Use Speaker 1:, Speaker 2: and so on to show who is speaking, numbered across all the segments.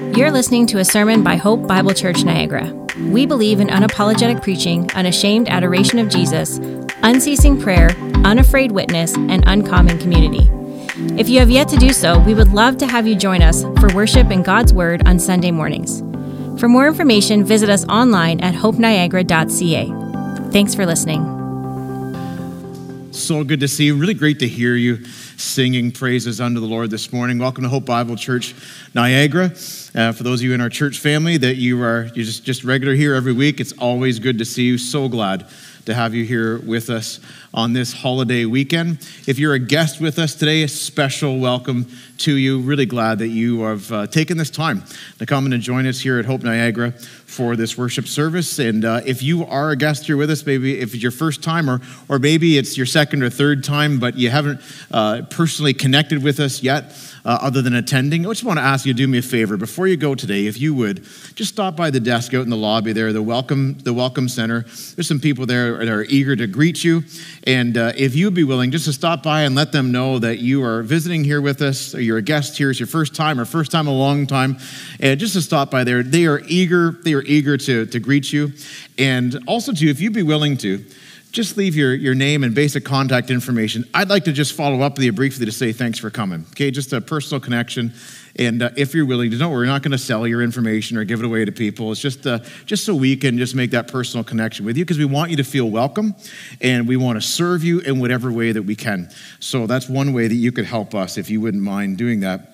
Speaker 1: You're listening to a sermon by Hope Bible Church Niagara. We believe in unapologetic preaching, unashamed adoration of Jesus, unceasing prayer, unafraid witness, and uncommon community. If you have yet to do so, we would love to have you join us for worship in God's Word on Sunday mornings. For more information, visit us online at hopeniagara.ca. Thanks for listening.
Speaker 2: So good to see you. Really great to hear you singing praises unto the Lord this morning. Welcome to Hope Bible Church Niagara. Uh, for those of you in our church family that you are you just just regular here every week, it's always good to see you. So glad to have you here with us on this holiday weekend. If you're a guest with us today, a special welcome to you. Really glad that you have uh, taken this time to come and join us here at Hope Niagara for this worship service. And uh, if you are a guest here with us, maybe if it's your first time or, or maybe it's your second or third time, but you haven't uh, personally connected with us yet, uh, other than attending, I just want to ask you to do me a favor before you go today. If you would, just stop by the desk out in the lobby there, the welcome the welcome center. There's some people there that are eager to greet you, and uh, if you'd be willing, just to stop by and let them know that you are visiting here with us, or you're a guest here, it's your first time or first time a long time, and just to stop by there, they are eager. They are eager to to greet you, and also too, if you'd be willing to just leave your, your name and basic contact information. I'd like to just follow up with you briefly to say thanks for coming. Okay, just a personal connection. And uh, if you're willing to, worry, we're not going to sell your information or give it away to people. It's just, uh, just so we can just make that personal connection with you because we want you to feel welcome and we want to serve you in whatever way that we can. So that's one way that you could help us if you wouldn't mind doing that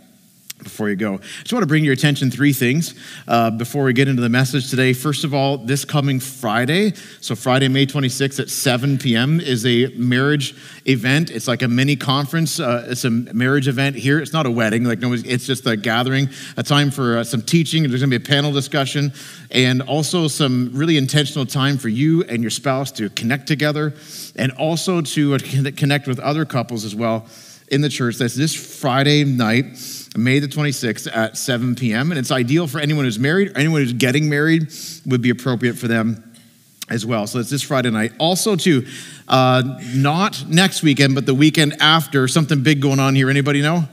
Speaker 2: before you go. I just want to bring your attention three things uh, before we get into the message today. First of all, this coming Friday, so Friday, May 26th at 7 p.m., is a marriage event. It's like a mini conference. Uh, it's a marriage event here. It's not a wedding, like no, it's just a gathering, a time for uh, some teaching. There's going to be a panel discussion, and also some really intentional time for you and your spouse to connect together, and also to connect with other couples as well in the church. That's this Friday night May the 26th at 7 p.m. And it's ideal for anyone who's married anyone who's getting married, would be appropriate for them as well. So it's this Friday night. Also, too, uh, not next weekend, but the weekend after, something big going on here. Anybody know?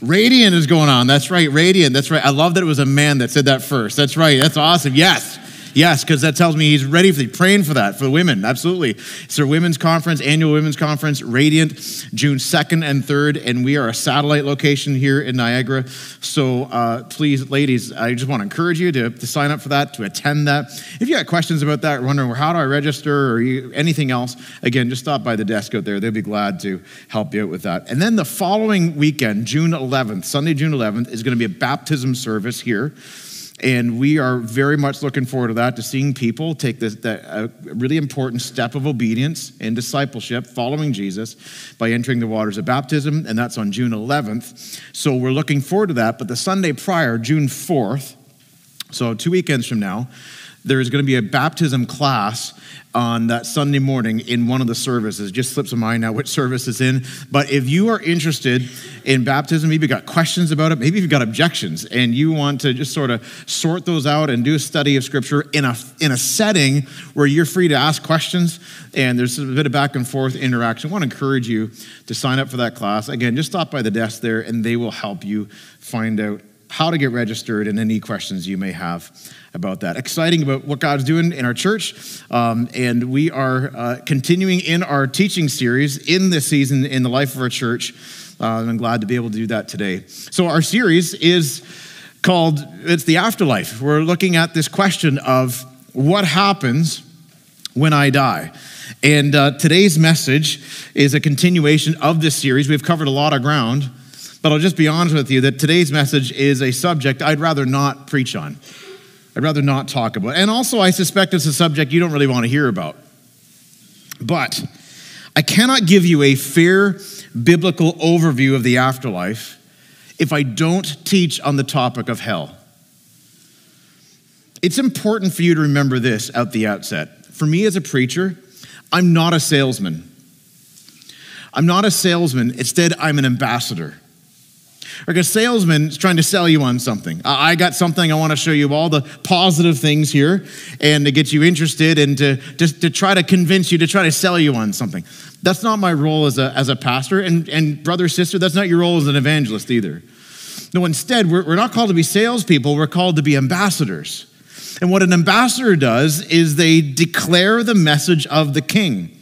Speaker 2: Radiant is going on. That's right, Radiant. That's right. I love that it was a man that said that first. That's right. That's awesome. Yes. Yes, because that tells me he's ready for the, praying for that for the women. Absolutely. It's our women's conference, annual women's conference, Radiant, June 2nd and 3rd, and we are a satellite location here in Niagara. So uh, please, ladies, I just want to encourage you to, to sign up for that, to attend that. If you got questions about that, wondering well, how do I register or you, anything else, again, just stop by the desk out there. They'll be glad to help you out with that. And then the following weekend, June 11th, Sunday, June 11th, is going to be a baptism service here. And we are very much looking forward to that, to seeing people take this that, uh, really important step of obedience and discipleship, following Jesus by entering the waters of baptism. And that's on June 11th. So we're looking forward to that. But the Sunday prior, June 4th, so two weekends from now, there's going to be a baptism class on that Sunday morning in one of the services. Just slips of mind now which service is in. But if you are interested in baptism, maybe you've got questions about it, maybe you've got objections, and you want to just sort of sort those out and do a study of Scripture in a, in a setting where you're free to ask questions and there's a bit of back and forth interaction, I want to encourage you to sign up for that class. Again, just stop by the desk there and they will help you find out how to get registered and any questions you may have about that. Exciting about what God's doing in our church. Um, and we are uh, continuing in our teaching series in this season in the life of our church. Uh, I'm glad to be able to do that today. So, our series is called It's the Afterlife. We're looking at this question of what happens when I die. And uh, today's message is a continuation of this series. We've covered a lot of ground, but I'll just be honest with you that today's message is a subject I'd rather not preach on. I'd rather not talk about. And also, I suspect it's a subject you don't really want to hear about. But I cannot give you a fair biblical overview of the afterlife if I don't teach on the topic of hell. It's important for you to remember this at the outset. For me as a preacher, I'm not a salesman. I'm not a salesman. Instead, I'm an ambassador. Like a salesman is trying to sell you on something. I got something, I want to show you all the positive things here and to get you interested and to, to, to try to convince you, to try to sell you on something. That's not my role as a, as a pastor. And, and brother, sister, that's not your role as an evangelist either. No, instead, we're, we're not called to be salespeople, we're called to be ambassadors. And what an ambassador does is they declare the message of the king.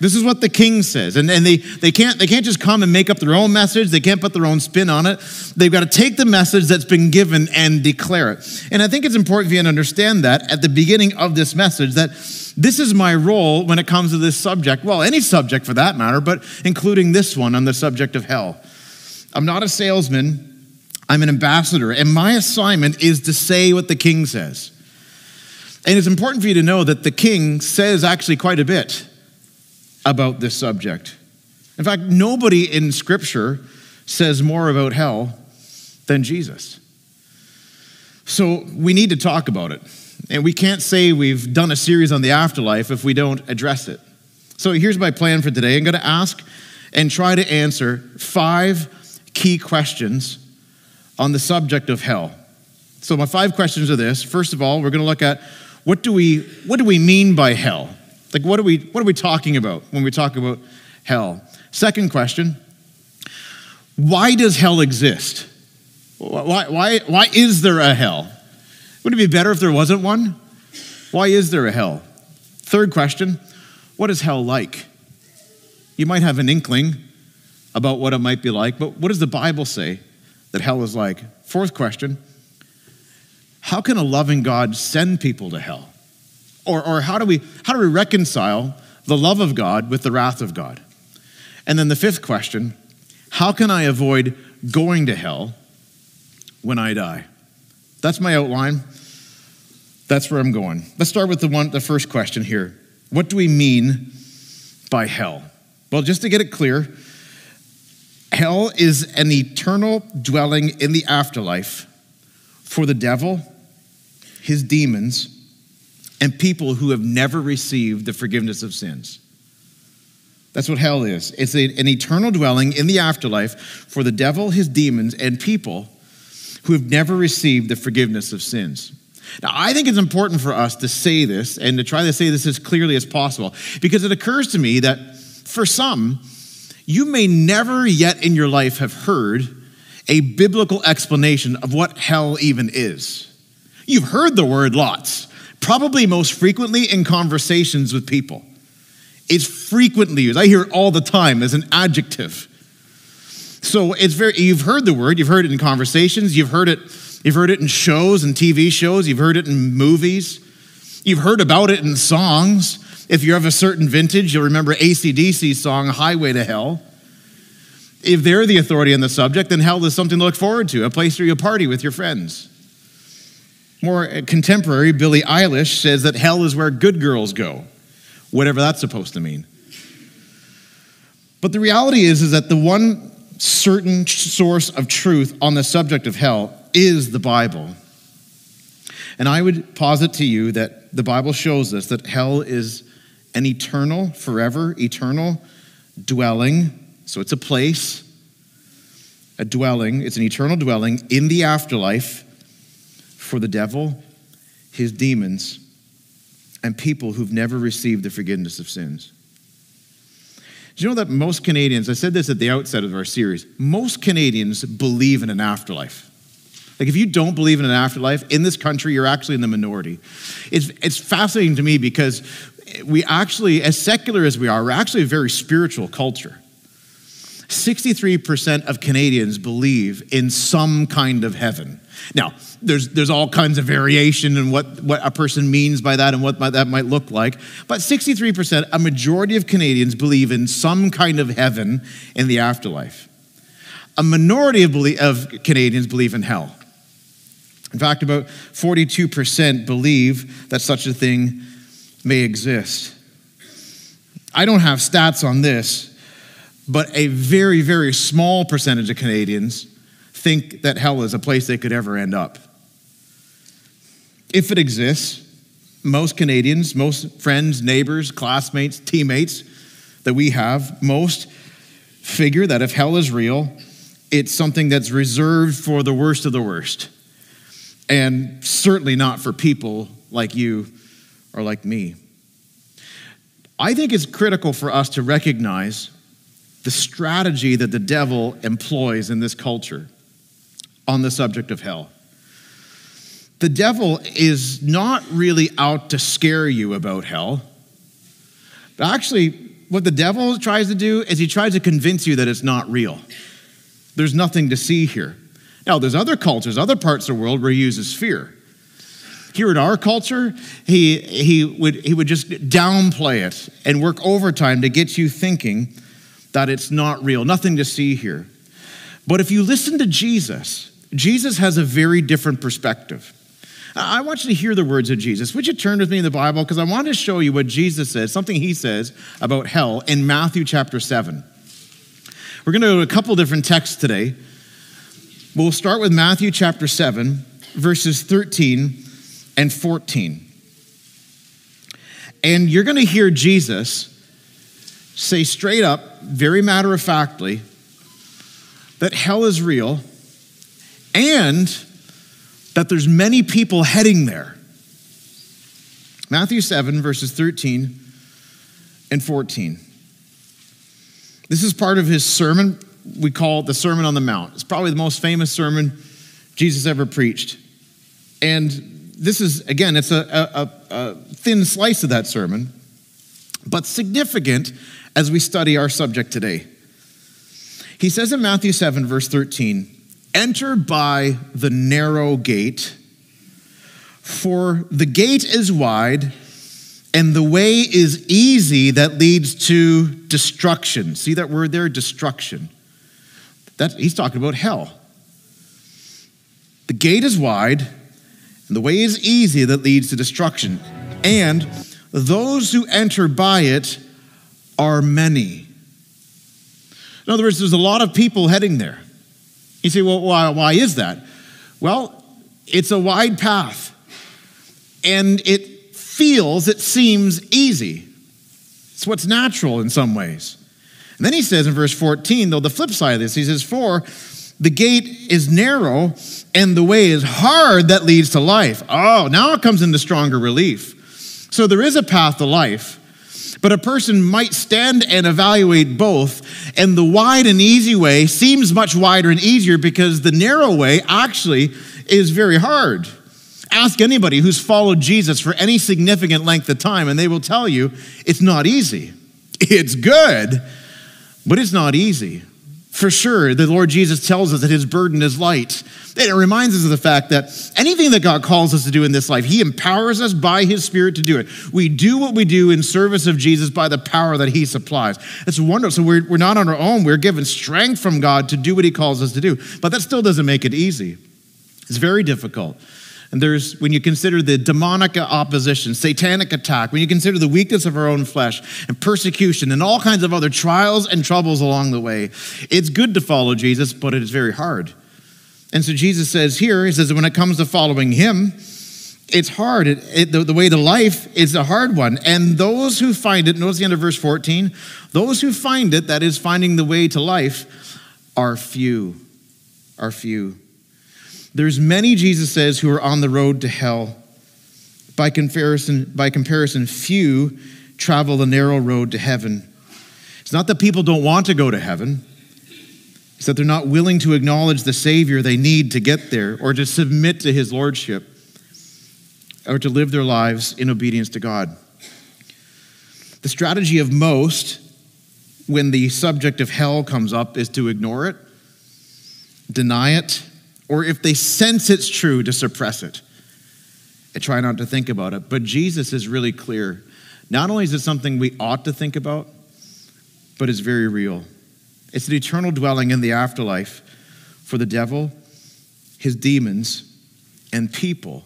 Speaker 2: This is what the king says. And, and they, they, can't, they can't just come and make up their own message. They can't put their own spin on it. They've got to take the message that's been given and declare it. And I think it's important for you to understand that at the beginning of this message, that this is my role when it comes to this subject. Well, any subject for that matter, but including this one on the subject of hell. I'm not a salesman. I'm an ambassador, and my assignment is to say what the king says. And it's important for you to know that the king says actually quite a bit about this subject. In fact, nobody in Scripture says more about hell than Jesus. So we need to talk about it. And we can't say we've done a series on the afterlife if we don't address it. So here's my plan for today I'm going to ask and try to answer five key questions on the subject of hell. So my five questions are this. First of all, we're going to look at what do we what do we mean by hell? Like, what are we, what are we talking about when we talk about hell? Second question why does hell exist? Why, why, why is there a hell? Would it be better if there wasn't one? Why is there a hell? Third question what is hell like? You might have an inkling about what it might be like, but what does the Bible say that hell is like? Fourth question how can a loving God send people to hell? Or, or how, do we, how do we reconcile the love of God with the wrath of God? And then the fifth question how can I avoid going to hell when I die? That's my outline. That's where I'm going. Let's start with the one the first question here. What do we mean by hell? Well, just to get it clear, hell is an eternal dwelling in the afterlife for the devil, his demons, and people who have never received the forgiveness of sins. That's what hell is. It's an eternal dwelling in the afterlife for the devil, his demons, and people who have never received the forgiveness of sins. Now, I think it's important for us to say this and to try to say this as clearly as possible because it occurs to me that for some, you may never yet in your life have heard a biblical explanation of what hell even is. You've heard the word lots probably most frequently in conversations with people. It's frequently used. I hear it all the time as an adjective. So it's very you've heard the word, you've heard it in conversations, you've heard it you've heard it in shows and TV shows, you've heard it in movies. You've heard about it in songs. If you're of a certain vintage, you'll remember ACDC's song Highway to Hell. If they're the authority on the subject, then hell is something to look forward to, a place where you party with your friends. More uh, contemporary, Billie Eilish says that hell is where good girls go, whatever that's supposed to mean. But the reality is, is that the one certain source of truth on the subject of hell is the Bible. And I would posit to you that the Bible shows us that hell is an eternal, forever, eternal dwelling. So it's a place, a dwelling. It's an eternal dwelling in the afterlife for the devil, his demons, and people who've never received the forgiveness of sins. Do you know that most Canadians, I said this at the outset of our series, most Canadians believe in an afterlife. Like, if you don't believe in an afterlife in this country, you're actually in the minority. It's, it's fascinating to me because we actually, as secular as we are, we're actually a very spiritual culture. 63% of Canadians believe in some kind of heaven. Now, there's, there's all kinds of variation in what, what a person means by that and what that might look like. But 63%, a majority of Canadians believe in some kind of heaven in the afterlife. A minority of, of Canadians believe in hell. In fact, about 42% believe that such a thing may exist. I don't have stats on this, but a very, very small percentage of Canadians think that hell is a place they could ever end up. If it exists, most Canadians, most friends, neighbors, classmates, teammates that we have, most figure that if hell is real, it's something that's reserved for the worst of the worst. And certainly not for people like you or like me. I think it's critical for us to recognize the strategy that the devil employs in this culture. On the subject of hell. The devil is not really out to scare you about hell. But actually, what the devil tries to do is he tries to convince you that it's not real. There's nothing to see here. Now, there's other cultures, other parts of the world where he uses fear. Here in our culture, he, he, would, he would just downplay it and work overtime to get you thinking that it's not real, nothing to see here. But if you listen to Jesus, Jesus has a very different perspective. I want you to hear the words of Jesus. Would you turn with me in the Bible? Because I want to show you what Jesus says, something he says about hell in Matthew chapter 7. We're going to go to a couple different texts today. We'll start with Matthew chapter 7, verses 13 and 14. And you're going to hear Jesus say straight up, very matter of factly, that hell is real and that there's many people heading there. Matthew 7, verses 13 and 14. This is part of his sermon. We call it the Sermon on the Mount. It's probably the most famous sermon Jesus ever preached. And this is, again, it's a, a, a thin slice of that sermon, but significant as we study our subject today. He says in Matthew 7, verse 13, Enter by the narrow gate, for the gate is wide and the way is easy that leads to destruction. See that word there? Destruction. That, he's talking about hell. The gate is wide and the way is easy that leads to destruction. And those who enter by it are many. In other words, there's a lot of people heading there. You say, well, why, why is that? Well, it's a wide path, and it feels, it seems easy. It's what's natural in some ways. And then he says in verse 14, though, the flip side of this, he says, For the gate is narrow and the way is hard that leads to life. Oh, now it comes into stronger relief. So there is a path to life. But a person might stand and evaluate both, and the wide and easy way seems much wider and easier because the narrow way actually is very hard. Ask anybody who's followed Jesus for any significant length of time, and they will tell you it's not easy. It's good, but it's not easy. For sure, the Lord Jesus tells us that his burden is light. And it reminds us of the fact that anything that God calls us to do in this life, he empowers us by his spirit to do it. We do what we do in service of Jesus by the power that he supplies. It's wonderful. So we're, we're not on our own. We're given strength from God to do what he calls us to do. But that still doesn't make it easy. It's very difficult. And there's, when you consider the demonic opposition, satanic attack, when you consider the weakness of our own flesh and persecution and all kinds of other trials and troubles along the way, it's good to follow Jesus, but it is very hard. And so Jesus says here, he says, when it comes to following him, it's hard. It, it, the, the way to life is a hard one. And those who find it, notice the end of verse 14, those who find it, that is finding the way to life, are few. Are few. There's many, Jesus says, who are on the road to hell. By comparison, by comparison, few travel the narrow road to heaven. It's not that people don't want to go to heaven, it's that they're not willing to acknowledge the Savior they need to get there or to submit to his lordship or to live their lives in obedience to God. The strategy of most when the subject of hell comes up is to ignore it, deny it, or if they sense it's true, to suppress it and try not to think about it. But Jesus is really clear. Not only is it something we ought to think about, but it's very real. It's an eternal dwelling in the afterlife for the devil, his demons, and people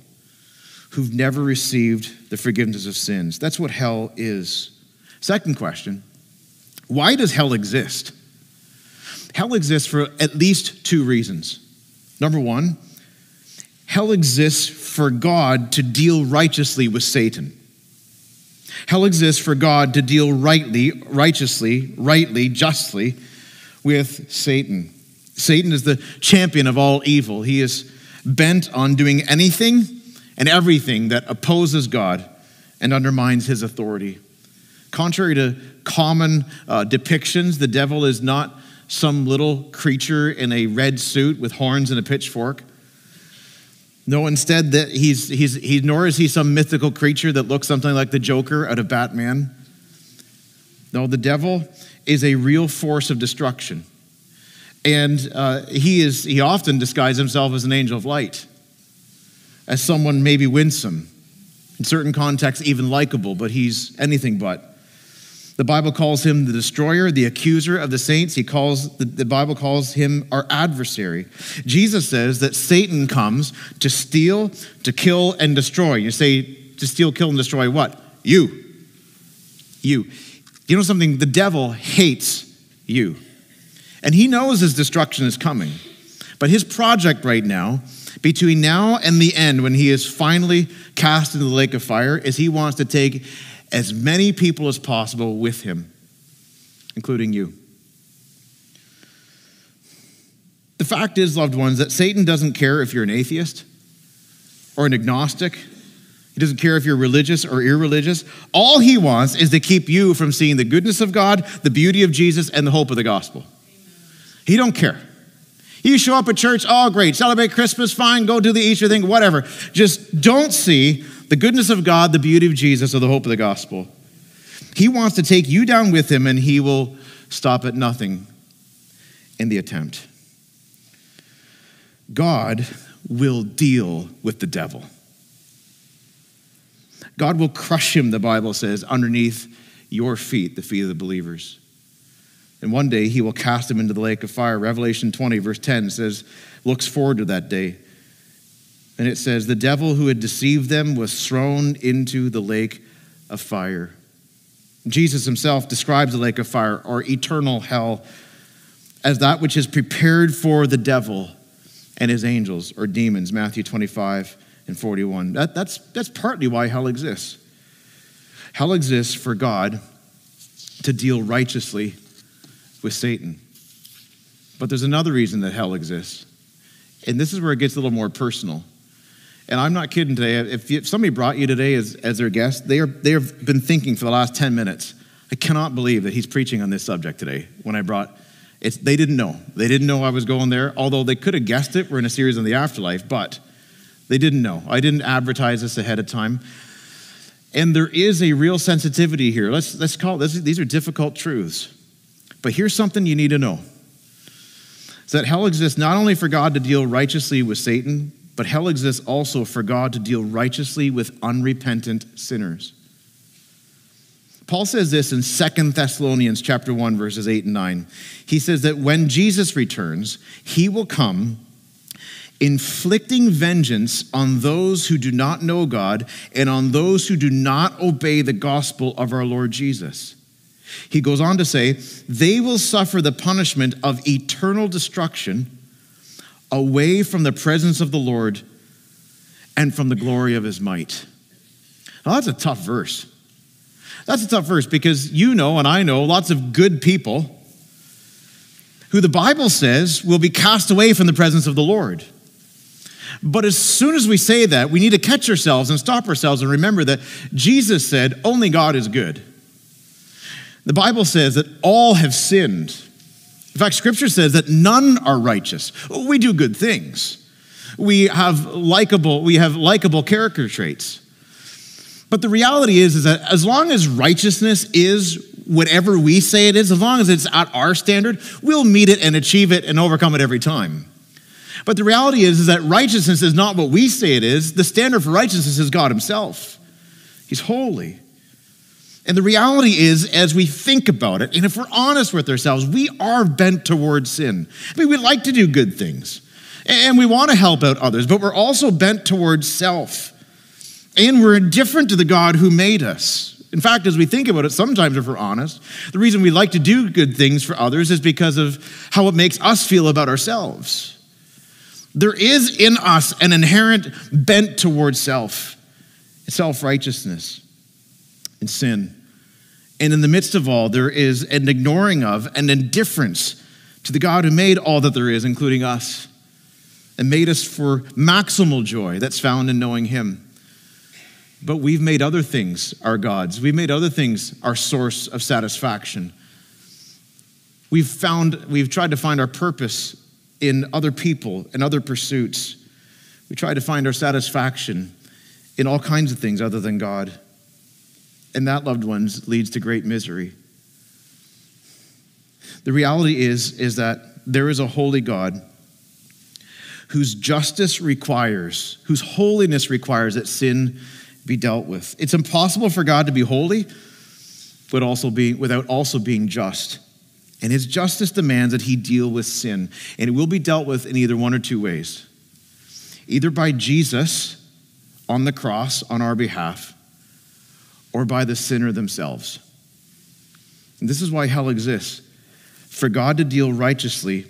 Speaker 2: who've never received the forgiveness of sins. That's what hell is. Second question why does hell exist? Hell exists for at least two reasons. Number one, hell exists for God to deal righteously with Satan. Hell exists for God to deal rightly, righteously, rightly, justly with Satan. Satan is the champion of all evil. He is bent on doing anything and everything that opposes God and undermines his authority. Contrary to common uh, depictions, the devil is not some little creature in a red suit with horns and a pitchfork. No, instead that he's, he's, he, nor is he some mythical creature that looks something like the Joker out of Batman. No, the devil is a real force of destruction. And uh, he, is, he often disguises himself as an angel of light, as someone maybe winsome, in certain contexts, even likable, but he's anything but. The Bible calls him the destroyer, the accuser of the saints. He calls the, the, Bible calls him our adversary. Jesus says that Satan comes to steal, to kill, and destroy. You say to steal, kill, and destroy what? You. You. You know something? The devil hates you. And he knows his destruction is coming. But his project right now, between now and the end, when he is finally cast into the lake of fire, is he wants to take as many people as possible with him, including you. The fact is, loved ones, that Satan doesn't care if you're an atheist or an agnostic. He doesn't care if you're religious or irreligious. All he wants is to keep you from seeing the goodness of God, the beauty of Jesus, and the hope of the gospel. He don't care. You show up at church, oh great, celebrate Christmas, fine, go do the Easter thing, whatever. Just don't see the goodness of God, the beauty of Jesus, or the hope of the gospel. He wants to take you down with him, and he will stop at nothing in the attempt. God will deal with the devil. God will crush him, the Bible says, underneath your feet, the feet of the believers. And one day he will cast him into the lake of fire. Revelation 20, verse 10 says, looks forward to that day. And it says, The devil who had deceived them was thrown into the lake of fire. Jesus himself describes the lake of fire or eternal hell as that which is prepared for the devil and his angels or demons, Matthew 25 and 41. That, that's, that's partly why hell exists. Hell exists for God to deal righteously with Satan. But there's another reason that hell exists. And this is where it gets a little more personal. And I'm not kidding today. If, if somebody brought you today as, as their guest, they, are, they have been thinking for the last 10 minutes, I cannot believe that he's preaching on this subject today. When I brought, it's, they didn't know. They didn't know I was going there, although they could have guessed it. We're in a series on the afterlife, but they didn't know. I didn't advertise this ahead of time. And there is a real sensitivity here. Let's, let's call this, these are difficult truths. But here's something you need to know. Is that hell exists not only for God to deal righteously with Satan, but hell exists also for God to deal righteously with unrepentant sinners. Paul says this in Second Thessalonians chapter 1 verses 8 and 9. He says that when Jesus returns, he will come inflicting vengeance on those who do not know God and on those who do not obey the gospel of our Lord Jesus. He goes on to say, they will suffer the punishment of eternal destruction away from the presence of the Lord and from the glory of his might. Now, that's a tough verse. That's a tough verse because you know, and I know, lots of good people who the Bible says will be cast away from the presence of the Lord. But as soon as we say that, we need to catch ourselves and stop ourselves and remember that Jesus said, Only God is good. The Bible says that all have sinned in fact, scripture says that none are righteous. We do good things. We have likable, we have likable character traits. But the reality is, is that as long as righteousness is whatever we say it is, as long as it's at our standard, we'll meet it and achieve it and overcome it every time. But the reality is, is that righteousness is not what we say it is. The standard for righteousness is God Himself. He's holy. And the reality is, as we think about it, and if we're honest with ourselves, we are bent towards sin. I mean, we like to do good things and we want to help out others, but we're also bent towards self. And we're indifferent to the God who made us. In fact, as we think about it, sometimes if we're honest, the reason we like to do good things for others is because of how it makes us feel about ourselves. There is in us an inherent bent towards self, self righteousness, and sin. And in the midst of all, there is an ignoring of and indifference to the God who made all that there is, including us, and made us for maximal joy that's found in knowing Him. But we've made other things our gods. We've made other things our source of satisfaction. We've found, we've tried to find our purpose in other people and other pursuits. We try to find our satisfaction in all kinds of things other than God. And that, loved ones, leads to great misery. The reality is, is that there is a holy God whose justice requires, whose holiness requires that sin be dealt with. It's impossible for God to be holy but also be, without also being just. And his justice demands that he deal with sin. And it will be dealt with in either one or two ways either by Jesus on the cross on our behalf, or by the sinner themselves. And this is why hell exists for God to deal righteously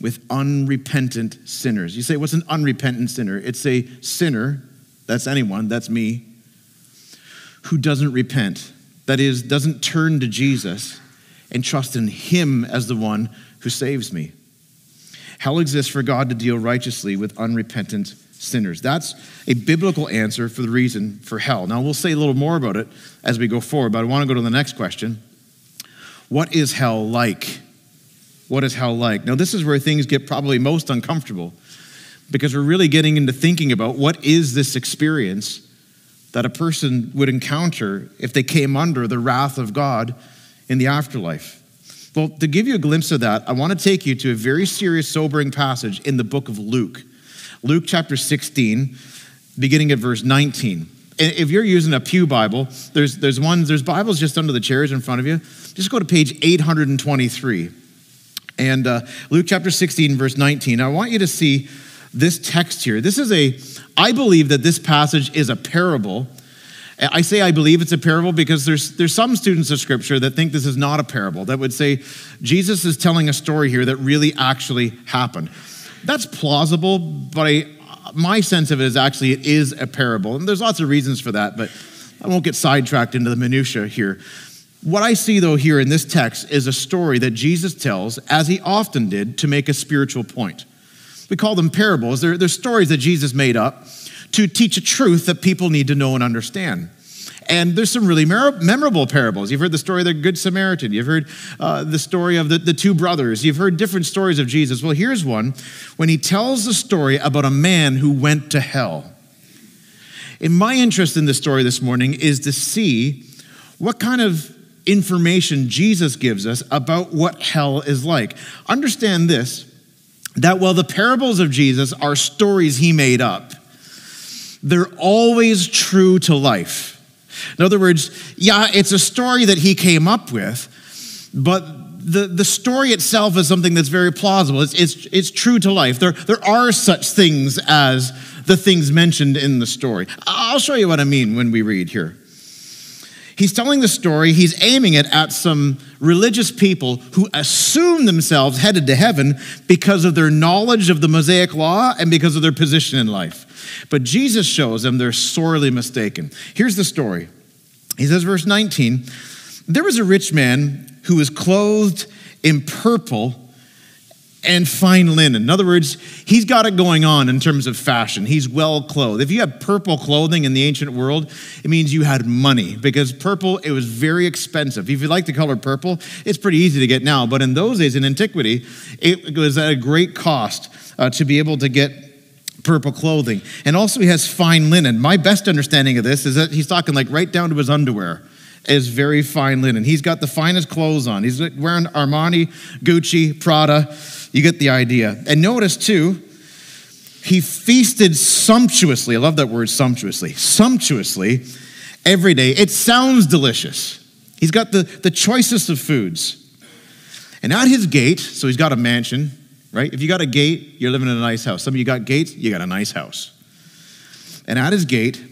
Speaker 2: with unrepentant sinners. You say, what's an unrepentant sinner? It's a sinner, that's anyone, that's me, who doesn't repent. That is, doesn't turn to Jesus and trust in Him as the one who saves me. Hell exists for God to deal righteously with unrepentant sinners. That's a biblical answer for the reason for hell. Now, we'll say a little more about it as we go forward, but I want to go to the next question. What is hell like? What is hell like? Now, this is where things get probably most uncomfortable because we're really getting into thinking about what is this experience that a person would encounter if they came under the wrath of God in the afterlife. Well, to give you a glimpse of that, I want to take you to a very serious, sobering passage in the book of Luke. Luke chapter 16, beginning at verse 19. And if you're using a Pew Bible, there's, there's ones, there's Bibles just under the chairs in front of you. Just go to page 823. And uh, Luke chapter 16, verse 19. I want you to see this text here. This is a, I believe that this passage is a parable I say I believe it's a parable because there's, there's some students of Scripture that think this is not a parable, that would say Jesus is telling a story here that really actually happened. That's plausible, but I, my sense of it is actually it is a parable. And there's lots of reasons for that, but I won't get sidetracked into the minutiae here. What I see, though, here in this text is a story that Jesus tells, as he often did, to make a spiritual point. We call them parables. They're, they're stories that Jesus made up to teach a truth that people need to know and understand. And there's some really memorable parables. You've heard the story of the Good Samaritan. You've heard uh, the story of the, the two brothers. You've heard different stories of Jesus. Well, here's one when he tells the story about a man who went to hell. And my interest in this story this morning is to see what kind of information Jesus gives us about what hell is like. Understand this that while the parables of Jesus are stories he made up, they're always true to life. In other words, yeah, it's a story that he came up with, but the, the story itself is something that's very plausible. It's, it's, it's true to life. There, there are such things as the things mentioned in the story. I'll show you what I mean when we read here. He's telling the story, he's aiming it at some religious people who assume themselves headed to heaven because of their knowledge of the Mosaic law and because of their position in life. But Jesus shows them they're sorely mistaken. Here's the story. He says, verse 19, there was a rich man who was clothed in purple and fine linen. In other words, he's got it going on in terms of fashion. He's well clothed. If you have purple clothing in the ancient world, it means you had money because purple, it was very expensive. If you like the color purple, it's pretty easy to get now. But in those days, in antiquity, it was at a great cost uh, to be able to get purple clothing. And also, he has fine linen. My best understanding of this is that he's talking like right down to his underwear is very fine linen. He's got the finest clothes on. He's wearing Armani, Gucci, Prada. You get the idea. And notice too, he feasted sumptuously. I love that word sumptuously. Sumptuously every day. It sounds delicious. He's got the, the choicest of foods. And at his gate, so he's got a mansion, right? If you got a gate, you're living in a nice house. Some of you got gates, you got a nice house. And at his gate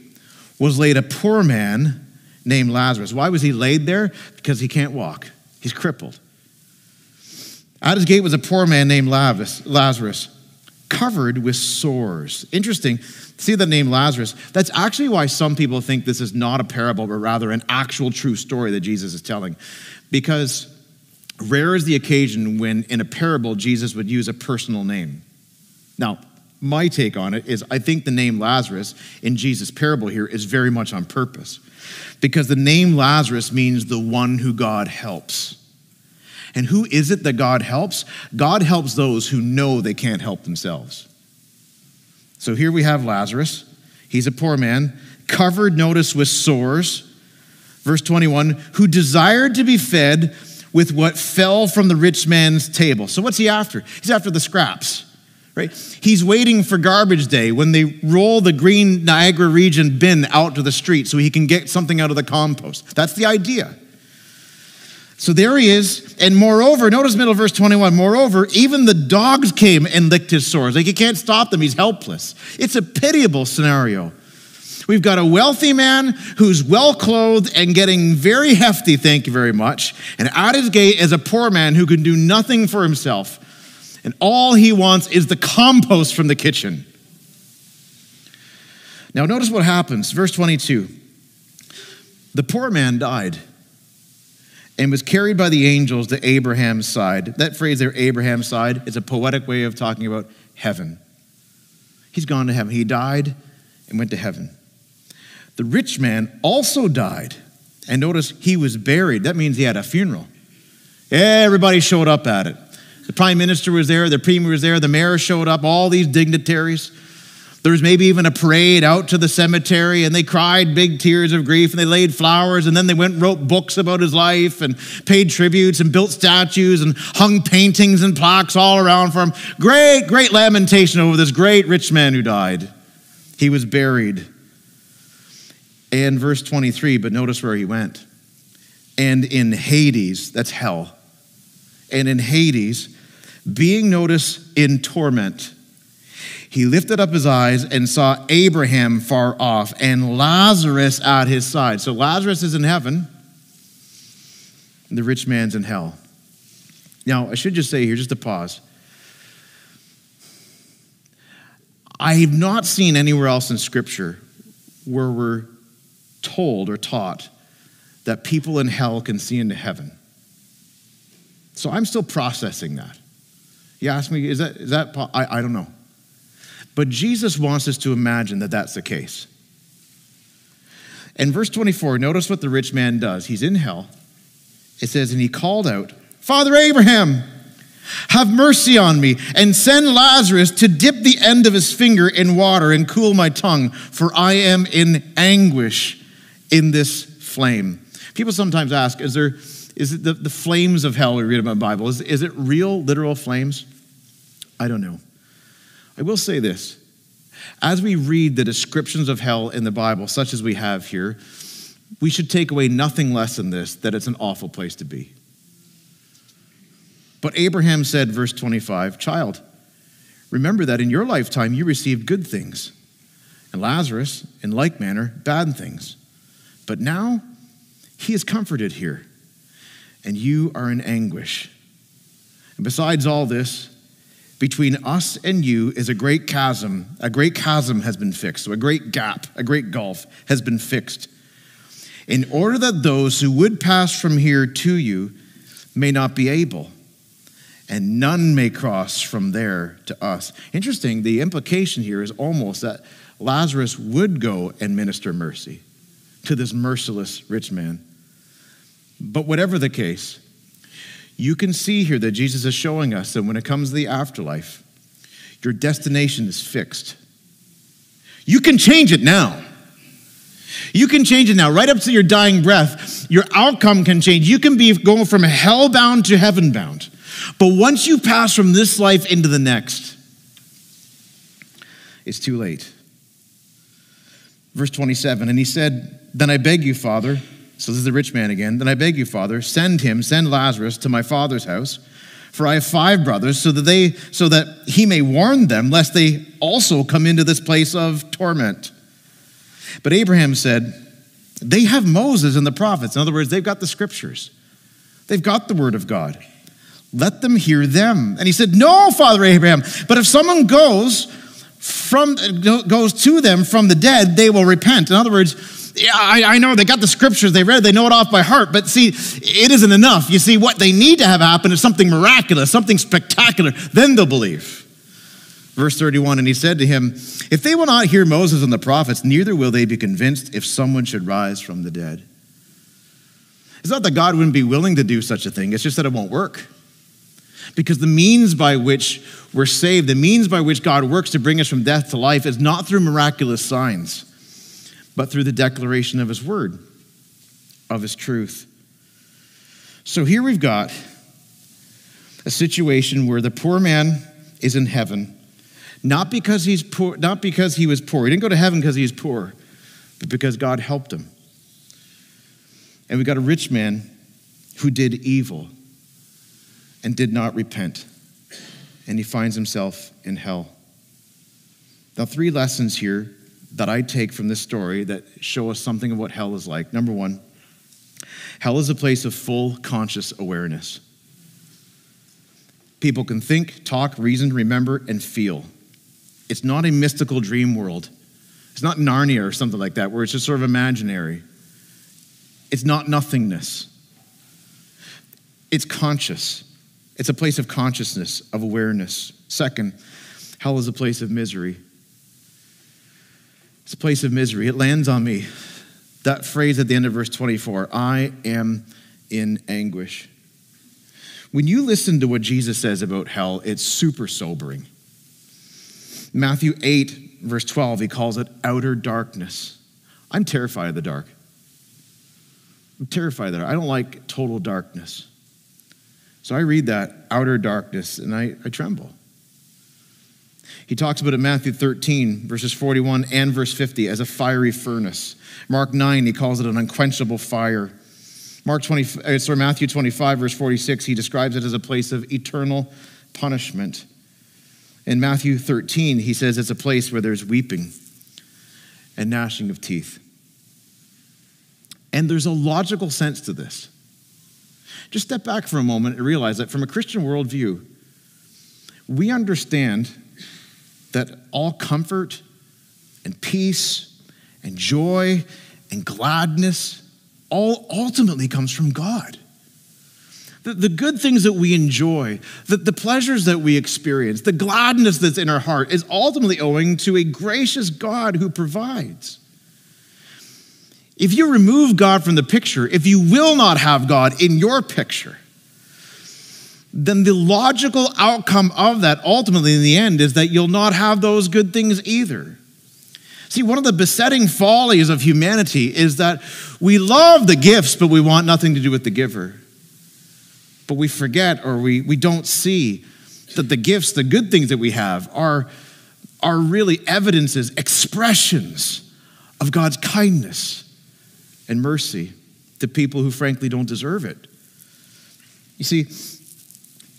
Speaker 2: was laid a poor man named Lazarus. Why was he laid there? Because he can't walk, he's crippled. At his gate was a poor man named Lazarus, covered with sores. Interesting. See the name Lazarus? That's actually why some people think this is not a parable, but rather an actual true story that Jesus is telling. Because rare is the occasion when in a parable Jesus would use a personal name. Now, my take on it is I think the name Lazarus in Jesus' parable here is very much on purpose because the name Lazarus means the one who God helps. And who is it that God helps? God helps those who know they can't help themselves. So here we have Lazarus. He's a poor man, covered, notice, with sores. Verse 21 who desired to be fed with what fell from the rich man's table. So what's he after? He's after the scraps. Right? He's waiting for garbage day when they roll the green Niagara region bin out to the street so he can get something out of the compost. That's the idea. So there he is. And moreover, notice middle verse 21 moreover, even the dogs came and licked his sores. Like he can't stop them, he's helpless. It's a pitiable scenario. We've got a wealthy man who's well clothed and getting very hefty, thank you very much. And at his gate is a poor man who can do nothing for himself. And all he wants is the compost from the kitchen. Now, notice what happens. Verse 22 The poor man died and was carried by the angels to Abraham's side. That phrase there, Abraham's side, is a poetic way of talking about heaven. He's gone to heaven. He died and went to heaven. The rich man also died. And notice he was buried. That means he had a funeral. Everybody showed up at it. The prime minister was there, the premier was there, the mayor showed up, all these dignitaries. There was maybe even a parade out to the cemetery, and they cried big tears of grief, and they laid flowers, and then they went and wrote books about his life, and paid tributes, and built statues, and hung paintings and plaques all around for him. Great, great lamentation over this great rich man who died. He was buried. And verse 23, but notice where he went. And in Hades, that's hell, and in Hades, being noticed in torment, he lifted up his eyes and saw Abraham far off and Lazarus at his side. So Lazarus is in heaven, And the rich man's in hell. Now, I should just say here, just to pause. I have not seen anywhere else in Scripture where we're told or taught that people in hell can see into heaven. So I'm still processing that. You ask me, is that, is that I, I don't know. But Jesus wants us to imagine that that's the case. In verse 24, notice what the rich man does. He's in hell. It says, And he called out, Father Abraham, have mercy on me, and send Lazarus to dip the end of his finger in water and cool my tongue, for I am in anguish in this flame. People sometimes ask, is there is it the, the flames of hell we read about in the Bible? Is, is it real, literal flames? I don't know. I will say this as we read the descriptions of hell in the Bible, such as we have here, we should take away nothing less than this that it's an awful place to be. But Abraham said, verse 25, Child, remember that in your lifetime you received good things, and Lazarus, in like manner, bad things. But now he is comforted here, and you are in anguish. And besides all this, between us and you is a great chasm. A great chasm has been fixed. So a great gap, a great gulf has been fixed. In order that those who would pass from here to you may not be able, and none may cross from there to us. Interesting, the implication here is almost that Lazarus would go and minister mercy to this merciless rich man. But whatever the case, you can see here that Jesus is showing us that when it comes to the afterlife, your destination is fixed. You can change it now. You can change it now, right up to your dying breath. Your outcome can change. You can be going from hell bound to heaven bound. But once you pass from this life into the next, it's too late. Verse 27 And he said, Then I beg you, Father, so this is the rich man again. Then I beg you, Father, send him, send Lazarus to my father's house, for I have five brothers, so that they so that he may warn them, lest they also come into this place of torment. But Abraham said, They have Moses and the prophets. In other words, they've got the scriptures. They've got the word of God. Let them hear them. And he said, No, Father Abraham, but if someone goes from goes to them from the dead, they will repent. In other words, yeah, I, I, know they got the scriptures, they read, they know it off by heart, but see, it isn't enough. You see, what they need to have happen is something miraculous, something spectacular. Then they'll believe. Verse 31 And he said to him, If they will not hear Moses and the prophets, neither will they be convinced if someone should rise from the dead. It's not that God wouldn't be willing to do such a thing, it's just that it won't work. Because the means by which we're saved, the means by which God works to bring us from death to life, is not through miraculous signs, but through the declaration of His word, of His truth. So here we've got a situation where the poor man is in heaven, not because he's poor, not because he was poor. He didn't go to heaven because he was poor, but because God helped him. And we got a rich man who did evil and did not repent. And he finds himself in hell. Now, three lessons here that I take from this story that show us something of what hell is like. Number one, hell is a place of full conscious awareness. People can think, talk, reason, remember, and feel. It's not a mystical dream world. It's not Narnia or something like that, where it's just sort of imaginary. It's not nothingness. It's conscious. It's a place of consciousness, of awareness. Second, hell is a place of misery. It's a place of misery. It lands on me. That phrase at the end of verse 24 I am in anguish. When you listen to what Jesus says about hell, it's super sobering. Matthew 8, verse 12, he calls it outer darkness. I'm terrified of the dark. I'm terrified of that. I don't like total darkness. So I read that outer darkness and I, I tremble. He talks about it in Matthew 13, verses 41 and verse 50, as a fiery furnace. Mark 9, he calls it an unquenchable fire. Mark 20, uh, sorry, Matthew 25, verse 46, he describes it as a place of eternal punishment. In Matthew 13, he says it's a place where there's weeping and gnashing of teeth. And there's a logical sense to this. Just step back for a moment and realize that from a Christian worldview, we understand that all comfort and peace and joy and gladness all ultimately comes from God. The, the good things that we enjoy, the, the pleasures that we experience, the gladness that's in our heart is ultimately owing to a gracious God who provides. If you remove God from the picture, if you will not have God in your picture, then the logical outcome of that ultimately in the end is that you'll not have those good things either. See, one of the besetting follies of humanity is that we love the gifts, but we want nothing to do with the giver. But we forget or we, we don't see that the gifts, the good things that we have, are, are really evidences, expressions of God's kindness and mercy to people who frankly don't deserve it. You see,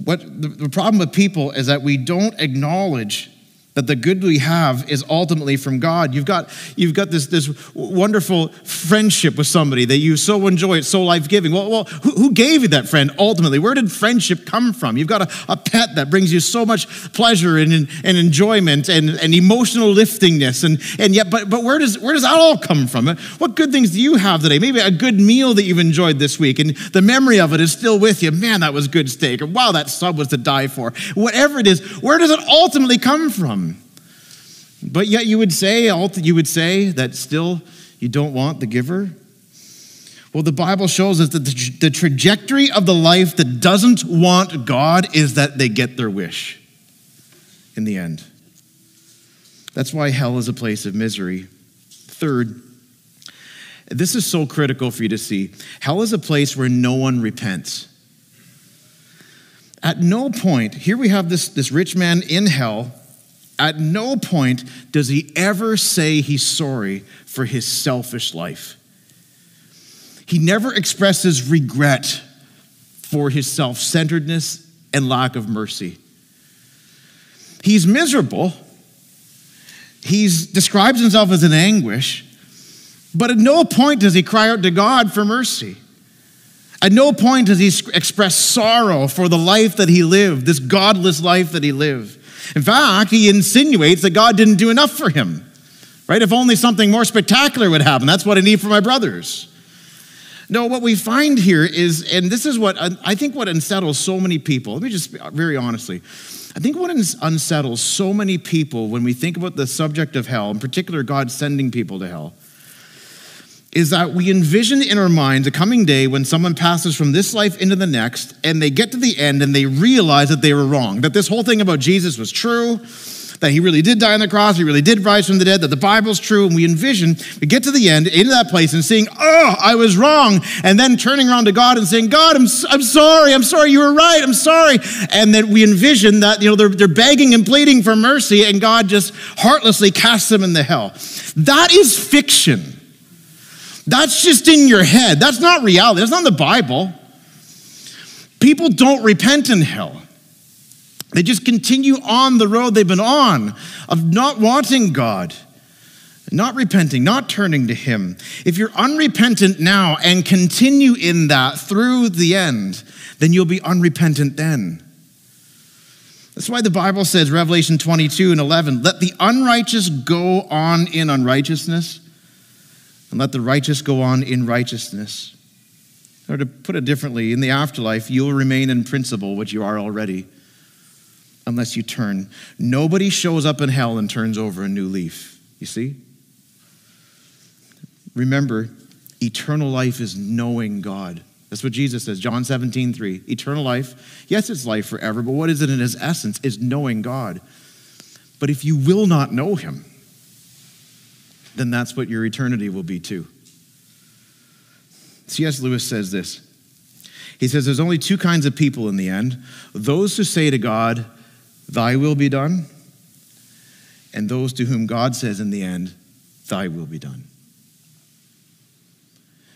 Speaker 2: what the, the problem with people is that we don't acknowledge that the good we have is ultimately from God. You've got, you've got this, this wonderful friendship with somebody that you so enjoy, it's so life giving. Well, well who, who, gave you that friend ultimately? Where did friendship come from? You've got a, a pet that brings you so much pleasure and, and enjoyment and, and emotional liftingness. And, and yet, but, but where, does, where does that all come from? What good things do you have today? Maybe a good meal that you've enjoyed this week and the memory of it is still with you. Man, that was good steak. Or wow, that sub was to die for. Whatever it is, where does it ultimately come from? But yet you would say, you would say that still you don't want the giver? Well, the Bible shows us that the, trajectory of the life that doesn't want God is that they get their wish in the end. That's why hell is a place of misery. Third, this is so critical for you to see. Hell is a place where no one repents. At no point, here we have this, this rich man in hell at no point does he ever say he's sorry for his selfish life. He never expresses regret for his self centeredness and lack of mercy. He's miserable. He describes himself as in anguish, but at no point does he cry out to God for mercy. At no point does he express sorrow for the life that he lived, this godless life that he lived. In fact, he insinuates that God didn't do enough for him. Right? If only something more spectacular would happen. That's what I need for my brothers. No, what we find here is, and this is what I think what unsettles so many people. Let me just uh, very honestly. I think what unsettles so many people when we think about the subject of hell, in particular God sending people to hell, is that we envision in our minds a coming day when someone passes from this life into the next and they get to the end and they realize that they were wrong, that this whole thing about Jesus was true, that he really did die on the cross, he really did rise from the dead, that the Bible's true, and we envision, we get to the end, into that place, and seeing, Oh, I was wrong, and then turning around to God and saying, God, I'm, I'm sorry, I'm sorry, you were right, I'm sorry. And then we envision that, you know, they're, they're begging and pleading for mercy, and God just heartlessly casts them in the hell. That is fiction. That's just in your head. That's not reality. That's not the Bible. People don't repent in hell. They just continue on the road they've been on of not wanting God, not repenting, not turning to Him. If you're unrepentant now and continue in that through the end, then you'll be unrepentant then. That's why the Bible says, Revelation 22 and 11, let the unrighteous go on in unrighteousness and let the righteous go on in righteousness. Or to put it differently, in the afterlife, you will remain in principle what you are already, unless you turn. Nobody shows up in hell and turns over a new leaf. You see? Remember, eternal life is knowing God. That's what Jesus says, John 17, 3. Eternal life, yes, it's life forever, but what is it in its essence? Is knowing God. But if you will not know him, then that's what your eternity will be too. C.S. Lewis says this. He says there's only two kinds of people in the end those who say to God, Thy will be done, and those to whom God says in the end, Thy will be done.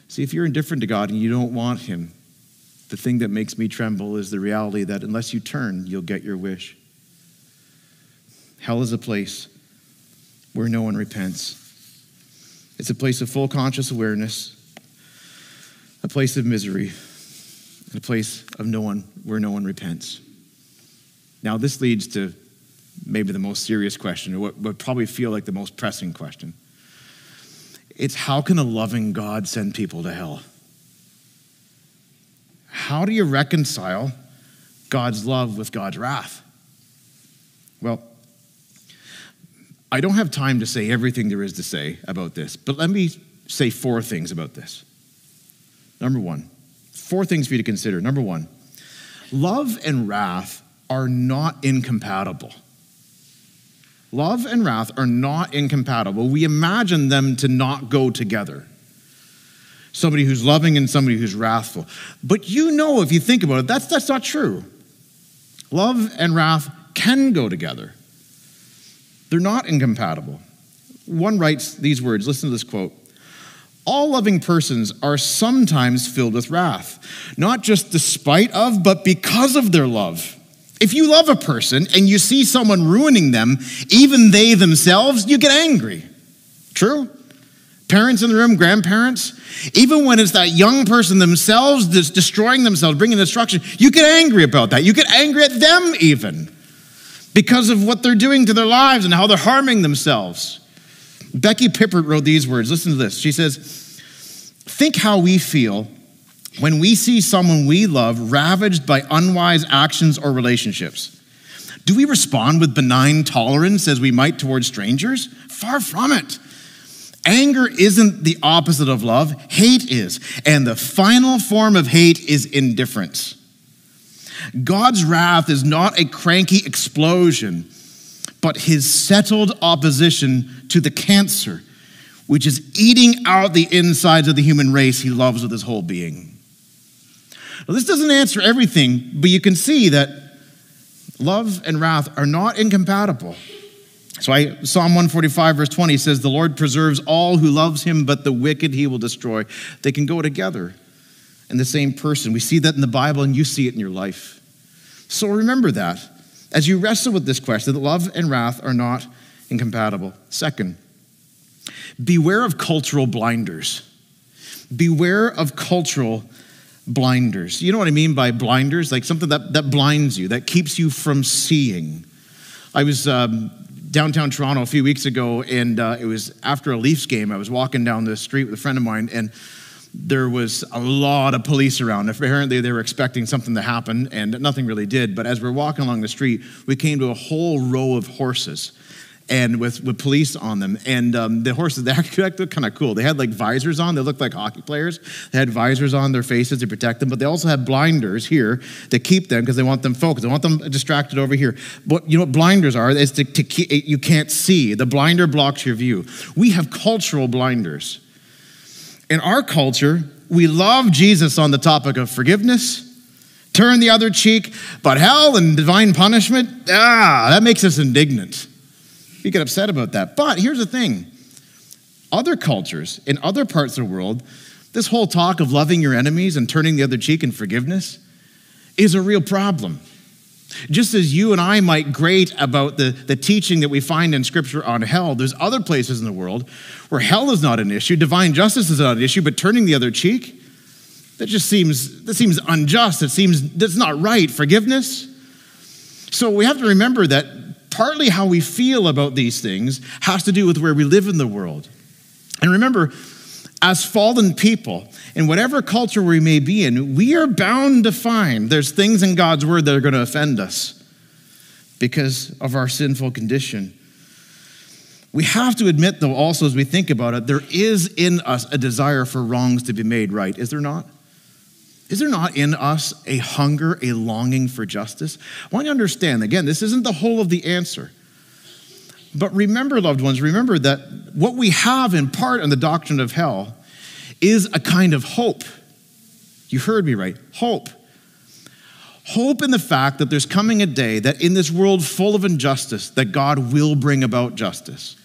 Speaker 2: See, if you're indifferent to God and you don't want Him, the thing that makes me tremble is the reality that unless you turn, you'll get your wish. Hell is a place where no one repents. It's a place of full conscious awareness, a place of misery, and a place of no one where no one repents. Now, this leads to maybe the most serious question, or what would probably feel like the most pressing question. It's how can a loving God send people to hell? How do you reconcile God's love with God's wrath? Well, I don't have time to say everything there is to say about this, but let me say four things about this. Number one, four things for you to consider. Number one, love and wrath are not incompatible. Love and wrath are not incompatible. We imagine them to not go together. Somebody who's loving and somebody who's wrathful. But you know, if you think about it, that's, that's not true. Love and wrath can go together. They're not incompatible. One writes these words listen to this quote. All loving persons are sometimes filled with wrath, not just despite of, but because of their love. If you love a person and you see someone ruining them, even they themselves, you get angry. True? Parents in the room, grandparents, even when it's that young person themselves that's destroying themselves, bringing destruction, you get angry about that. You get angry at them, even because of what they're doing to their lives and how they're harming themselves. Becky Pippert wrote these words. Listen to this. She says, Think how we feel when we see someone we love ravaged by unwise actions or relationships. Do we respond with benign tolerance as we might towards strangers? Far from it. Anger isn't the opposite of love, hate is. And the final form of hate is indifference. God's wrath is not a cranky explosion, but his settled opposition to the cancer, which is eating out the insides of the human race he loves with his whole being. Now, this doesn't answer everything, but you can see that love and wrath are not incompatible. So I, Psalm 145, verse 20 says, The Lord preserves all who loves him, but the wicked he will destroy. They can go together in the same person. We see that in the Bible, and you see it in your life. So remember that as you wrestle with this question that love and wrath are not incompatible. Second, beware of cultural blinders. Beware of cultural blinders. You know what I mean by blinders? Like something that, that blinds you, that keeps you from seeing. I was um, downtown Toronto a few weeks ago, and uh, it was after a Leafs game. I was walking down the street with a friend of mine, and there was a lot of police around. Apparently, they were expecting something to happen, and nothing really did. But as we we're walking along the street, we came to a whole row of horses. and with, with police on them. And um, the horses, they actually looked kind of cool. They had like visors on. They looked like hockey players. They had visors on their faces to protect them, but they also had blinders here to keep them because they want them focused. They want them distracted over here. But you know what blinders are? Is to, to keep, you can't see. The blinder blocks your view. We have cultural blinders. In our culture, we love Jesus on the topic of forgiveness, turn the other cheek, but hell and divine punishment, ah, that makes us indignant. We get upset about that. But here's the thing other cultures in other parts of the world, this whole talk of loving your enemies and turning the other cheek in forgiveness is a real problem. Just as you and I might grate about the, the teaching that we find in Scripture on hell, there's other places in the world where hell is not an issue, divine justice is not an issue, but turning the other cheek, that just seems that seems unjust. It seems that's not right. Forgiveness. So we have to remember that partly how we feel about these things has to do with where we live in the world. And remember, as fallen people, in whatever culture we may be in, we are bound to find there's things in God's word that are going to offend us because of our sinful condition. We have to admit, though, also as we think about it, there is in us a desire for wrongs to be made right, is there not? Is there not in us a hunger, a longing for justice? I want you to understand, again, this isn't the whole of the answer. But remember, loved ones, remember that what we have in part in the doctrine of hell is a kind of hope. You heard me right. Hope. Hope in the fact that there's coming a day that in this world full of injustice, that God will bring about justice.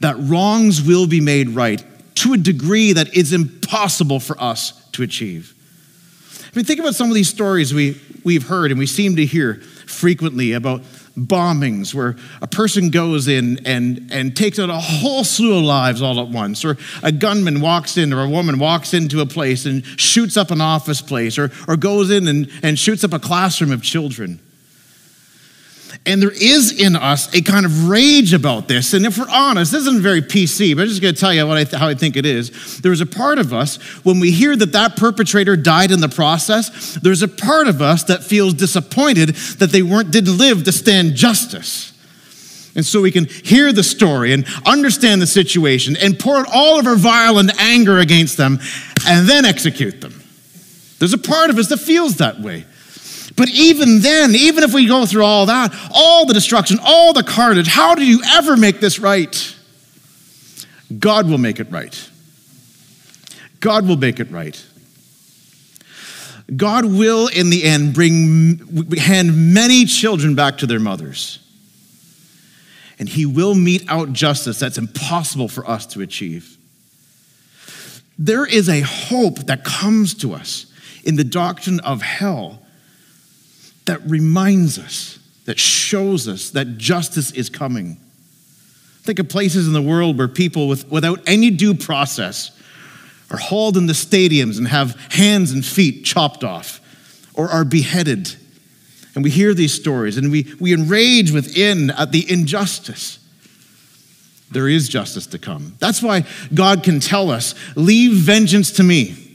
Speaker 2: That wrongs will be made right to a degree that is impossible for us to achieve. I mean, think about some of these stories we, we've heard and we seem to hear frequently about bombings where a person goes in and, and takes out a whole slew of lives all at once, or a gunman walks in or a woman walks into a place and shoots up an office place, or, or goes in and, and shoots up a classroom of children. And there is in us a kind of rage about this. And if we're honest, this isn't very PC, but I'm just going to tell you I th- how I think it is. There's a part of us, when we hear that that perpetrator died in the process, there's a part of us that feels disappointed that they weren't, didn't live to stand justice. And so we can hear the story and understand the situation and pour out all of our violent anger against them and then execute them. There's a part of us that feels that way. But even then, even if we go through all that, all the destruction, all the carnage, how do you ever make this right? God will make it right. God will make it right. God will, in the end, bring hand many children back to their mothers. And he will mete out justice that's impossible for us to achieve. There is a hope that comes to us in the doctrine of hell that reminds us, that shows us that justice is coming. Think of places in the world where people with, without any due process are hauled into stadiums and have hands and feet chopped off or are beheaded. And we hear these stories and we, we enrage within at the injustice. There is justice to come. That's why God can tell us, Leave vengeance to me.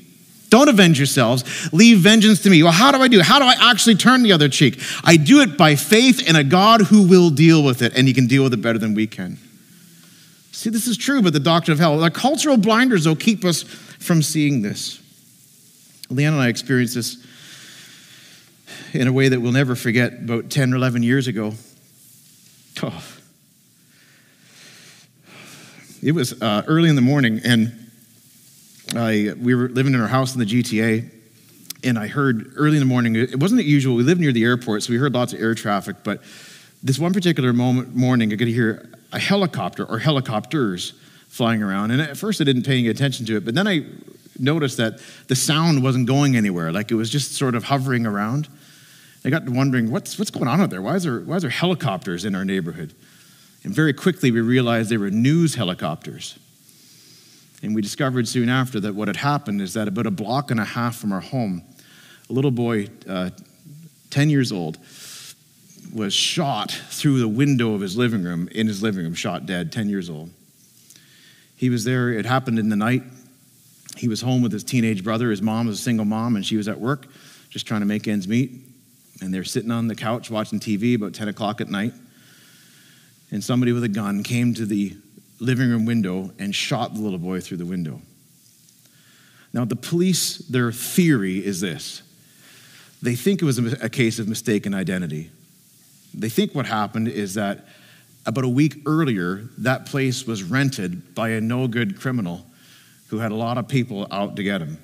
Speaker 2: Don't avenge yourselves. Leave vengeance to me. Well, how do I do it? How do I actually turn the other cheek? I do it by faith in a God who will deal with it, and he can deal with it better than we can. See, this is true, but the doctrine of hell. The cultural blinders, will keep us from seeing this. Leanne and I experienced this in a way that we'll never forget about 10 or 11 years ago. Oh. It was uh, early in the morning, and I, we were living in our house in the GTA, and I heard early in the morning, it wasn't usual. We lived near the airport, so we heard lots of air traffic, but this one particular moment, morning, I could hear a helicopter or helicopters flying around. And at first, I didn't pay any attention to it, but then I noticed that the sound wasn't going anywhere, like it was just sort of hovering around. I got to wondering, what's, what's going on out there? Why is, there? why is there helicopters in our neighborhood? And very quickly, we realized they were news helicopters. And we discovered soon after that what had happened is that about a block and a half from our home, a little boy, uh, 10 years old, was shot through the window of his living room, in his living room, shot dead, 10 years old. He was there, it happened in the night. He was home with his teenage brother. His mom was a single mom, and she was at work just trying to make ends meet. And they're sitting on the couch watching TV about 10 o'clock at night. and somebody with a gun came to the living room window and shot the little boy through the window. Now, the police, their theory is this they think it was a case of mistaken identity. They think what happened is that about a week earlier, that place was rented by a no good criminal who had a lot of people out to get him.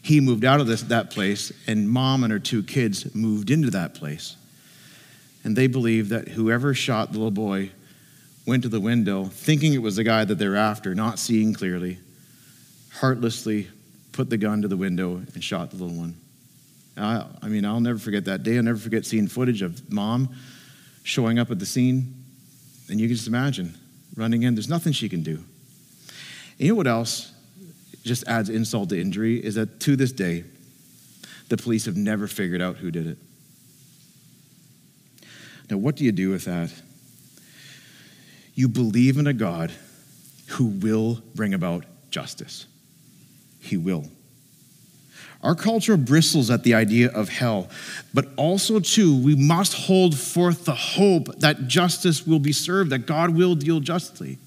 Speaker 2: He moved out of this, that place, and mom and her two kids moved into that place. And they believe that whoever shot the little boy went to the window, thinking it was the guy that they're after, not seeing clearly, heartlessly put the gun to the window and shot the little one. I, I mean, I'll never forget that day. I'll never forget seeing footage of mom showing up at the scene. And you can just imagine running in. There's nothing she can do. And you know what else just adds insult to injury is that to this day, the police have never figured out who did it. Now, what do you do with that? You believe in a God who will bring about justice. He will. Our culture bristles at the idea of hell, but also, too, we must hold forth the hope that justice will be served, that God will deal justly.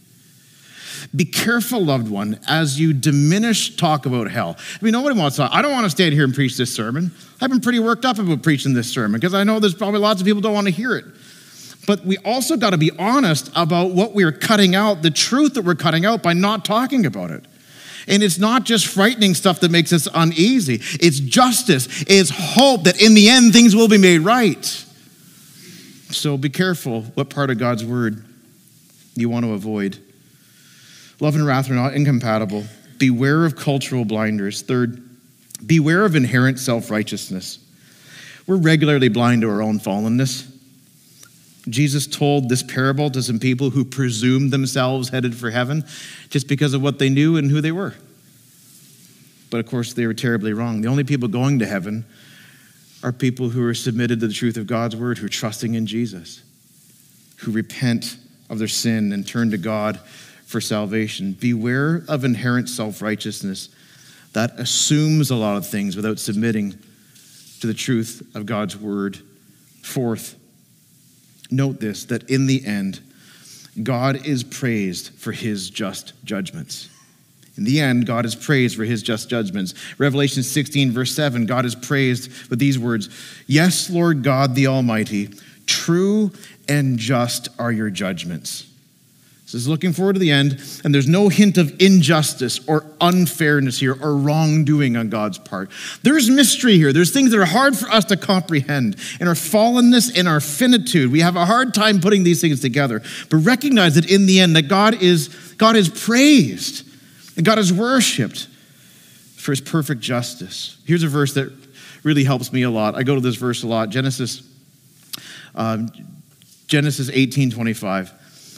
Speaker 2: Be careful, loved one, as you diminish talk about hell. I mean, nobody wants to. I don't want to stand here and preach this sermon. I've been pretty worked up about preaching this sermon because I know there's probably lots of people don't want to hear it. But we also got to be honest about what we're cutting out, the truth that we're cutting out by not talking about it. And it's not just frightening stuff that makes us uneasy, it's justice, it's hope that in the end things will be made right. So be careful what part of God's word you want to avoid. Love and wrath are not incompatible. Beware of cultural blinders. Third, beware of inherent self righteousness. We're regularly blind to our own fallenness. Jesus told this parable to some people who presumed themselves headed for heaven just because of what they knew and who they were. But of course, they were terribly wrong. The only people going to heaven are people who are submitted to the truth of God's word, who are trusting in Jesus, who repent of their sin and turn to God for salvation. Beware of inherent self righteousness that assumes a lot of things without submitting to the truth of God's word. Fourth, Note this that in the end, God is praised for his just judgments. In the end, God is praised for his just judgments. Revelation 16, verse 7, God is praised with these words Yes, Lord God the Almighty, true and just are your judgments. Is looking forward to the end, and there's no hint of injustice or unfairness here or wrongdoing on God's part. There's mystery here. There's things that are hard for us to comprehend. In our fallenness, in our finitude, we have a hard time putting these things together. But recognize that in the end, that God is, God is praised and God is worshiped for his perfect justice. Here's a verse that really helps me a lot. I go to this verse a lot. Genesis, um, Genesis 18, 25.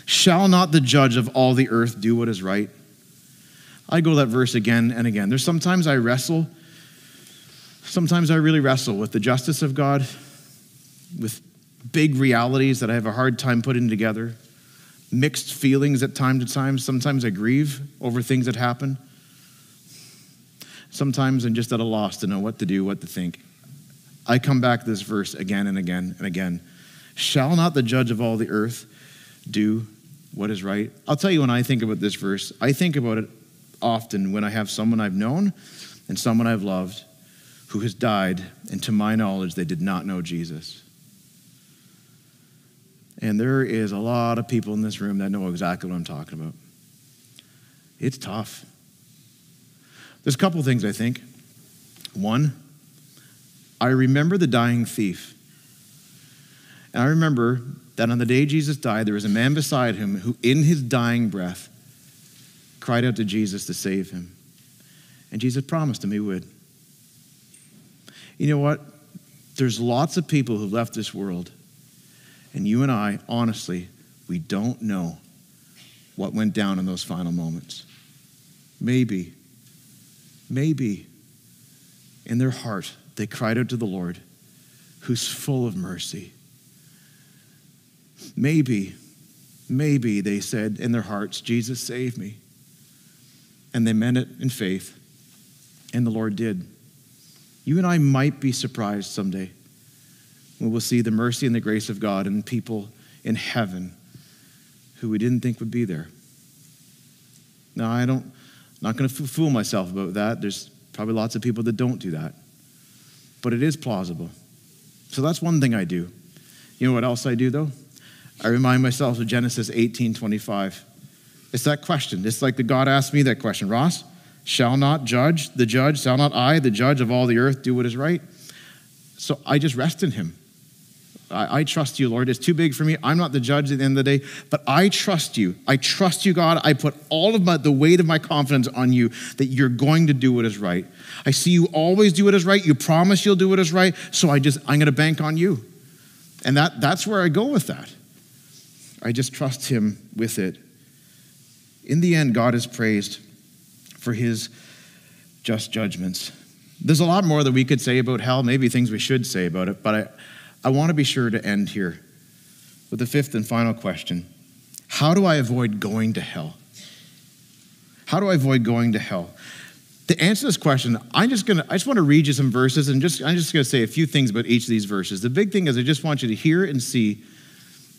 Speaker 2: Shall not the judge of all the earth do what is right? I go that verse again and again. There's sometimes I wrestle, sometimes I really wrestle with the justice of God, with big realities that I have a hard time putting together, mixed feelings at time to time. Sometimes I grieve over things that happen. Sometimes I'm just at a loss to know what to do, what to think. I come back to this verse again and again and again. Shall not the judge of all the earth do what is right. I'll tell you when I think about this verse, I think about it often when I have someone I've known and someone I've loved who has died, and to my knowledge, they did not know Jesus. And there is a lot of people in this room that know exactly what I'm talking about. It's tough. There's a couple things I think. One, I remember the dying thief. And I remember that on the day Jesus died, there was a man beside him who, in his dying breath, cried out to Jesus to save him. And Jesus promised him he would. You know what? There's lots of people who've left this world, and you and I, honestly, we don't know what went down in those final moments. Maybe, maybe in their heart, they cried out to the Lord, who's full of mercy Maybe, maybe they said in their hearts, Jesus, save me. And they meant it in faith, and the Lord did. You and I might be surprised someday when we'll see the mercy and the grace of God and people in heaven who we didn't think would be there. Now, I don't, I'm not going to fool myself about that. There's probably lots of people that don't do that. But it is plausible. So that's one thing I do. You know what else I do, though? I remind myself of Genesis 18 25. It's that question. It's like the God asked me that question Ross, shall not judge the judge, shall not I, the judge of all the earth, do what is right? So I just rest in him. I, I, trust you, Lord. It's too big for me. I'm not the judge at the end of the day, but I trust you. I trust you, God. I put all of my, the weight of my confidence on you that you're going to do what is right. I see you always do what is right. You promise you'll do what is right. So I just, I'm going to bank on you. And that, that's where I go with that. I just trust him with it. In the end, God is praised for his just judgments. There's a lot more that we could say about hell, maybe things we should say about it, but I, I want to be sure to end here with the fifth and final question How do I avoid going to hell? How do I avoid going to hell? To answer this question, I'm just gonna I just want to read you some verses and just I'm just gonna say a few things about each of these verses. The big thing is I just want you to hear and see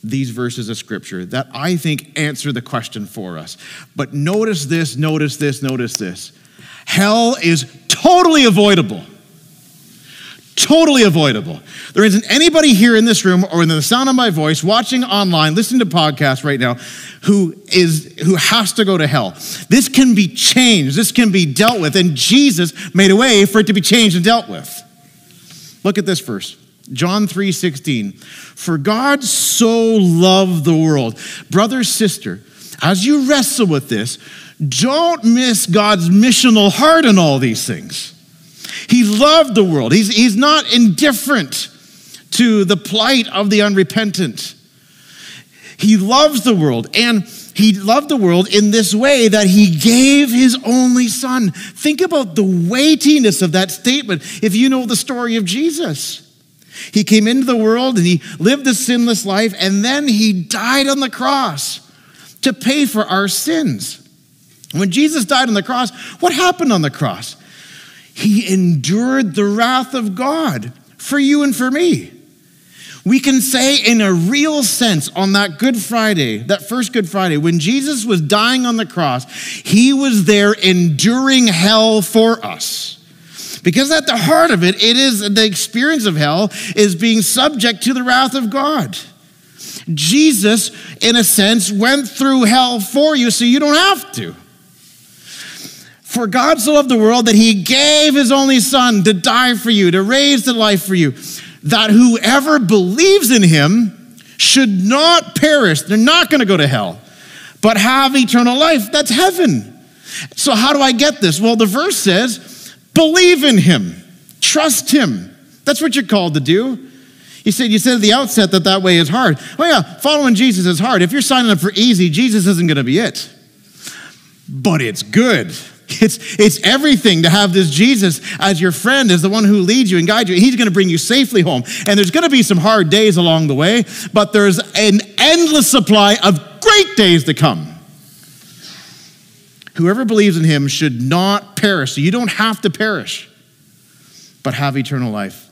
Speaker 2: these verses of scripture that I think answer the question for us. But notice this, notice this, notice this. Hell is totally avoidable totally avoidable. There isn't anybody here in this room or in the sound of my voice, watching online, listening to podcasts right now, who is who has to go to hell. This can be changed. This can be dealt with, and Jesus made a way for it to be changed and dealt with. Look at this verse. John 3 16. For God so loved the world. Brother, sister, as you wrestle with this, don't miss God's missional heart in all these things. He loved the world. He's, he's not indifferent to the plight of the unrepentant. He loves the world, and he loved the world in this way that he gave his only son. Think about the weightiness of that statement if you know the story of Jesus. He came into the world and he lived a sinless life, and then he died on the cross to pay for our sins. When Jesus died on the cross, what happened on the cross? He endured the wrath of God for you and for me. We can say, in a real sense, on that Good Friday, that first Good Friday, when Jesus was dying on the cross, he was there enduring hell for us. Because at the heart of it, it is the experience of hell is being subject to the wrath of God. Jesus, in a sense, went through hell for you so you don't have to. For God so loved the world that he gave his only son to die for you, to raise to life for you, that whoever believes in him should not perish. They're not going to go to hell, but have eternal life. That's heaven. So, how do I get this? Well, the verse says, believe in him, trust him. That's what you're called to do. You said you said at the outset that that way is hard. Oh yeah, following Jesus is hard. If you're signing up for easy, Jesus isn't going to be it. But it's good. It's, it's everything to have this Jesus as your friend, as the one who leads you and guides you. He's going to bring you safely home. And there's going to be some hard days along the way, but there's an endless supply of great days to come. Whoever believes in him should not perish. So you don't have to perish, but have eternal life.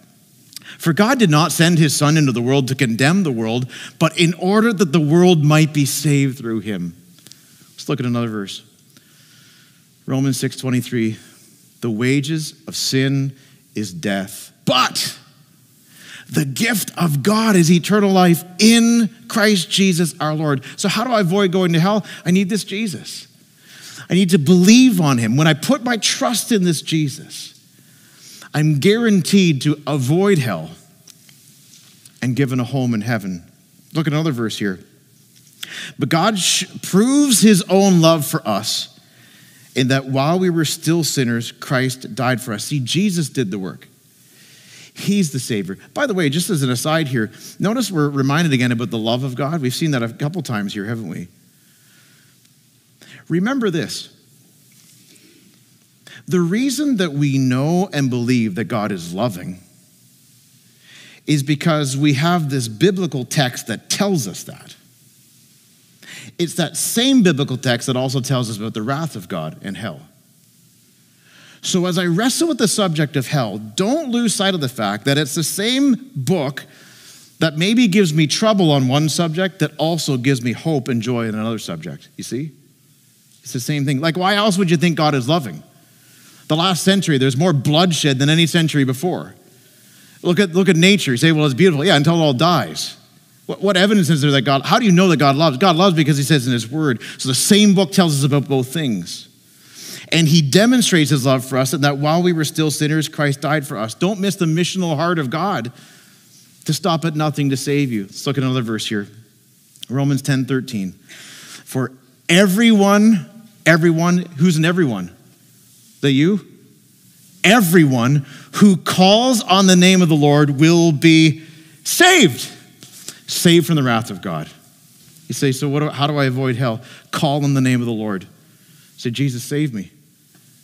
Speaker 2: For God did not send his Son into the world to condemn the world, but in order that the world might be saved through him. Let's look at another verse. Romans 6:23, the wages of sin is death, but the gift of God is eternal life in Christ Jesus our Lord. So how do I avoid going to hell? I need this Jesus. I need to believe on him. When I put my trust in this Jesus, I'm guaranteed to avoid hell and given a home in heaven. Look at another verse here. But God proves his own love for us in that while we were still sinners, Christ died for us. See, Jesus did the work. He's the Savior. By the way, just as an aside here, notice we're reminded again about the love of God. We've seen that a couple times here, haven't we? Remember this the reason that we know and believe that God is loving is because we have this biblical text that tells us that. It's that same biblical text that also tells us about the wrath of God and hell. So, as I wrestle with the subject of hell, don't lose sight of the fact that it's the same book that maybe gives me trouble on one subject that also gives me hope and joy in another subject. You see? It's the same thing. Like, why else would you think God is loving? The last century, there's more bloodshed than any century before. Look at, look at nature. You say, well, it's beautiful. Yeah, until it all dies. What, what evidence is there that God, how do you know that God loves? God loves because he says in his word. So the same book tells us about both things. And he demonstrates his love for us and that while we were still sinners, Christ died for us. Don't miss the missional heart of God to stop at nothing to save you. Let's look at another verse here. Romans 10 13. For everyone, everyone, who's an everyone? That you? Everyone who calls on the name of the Lord will be saved. Saved from the wrath of God. You say, so what, how do I avoid hell? Call on the name of the Lord. Say, Jesus, save me.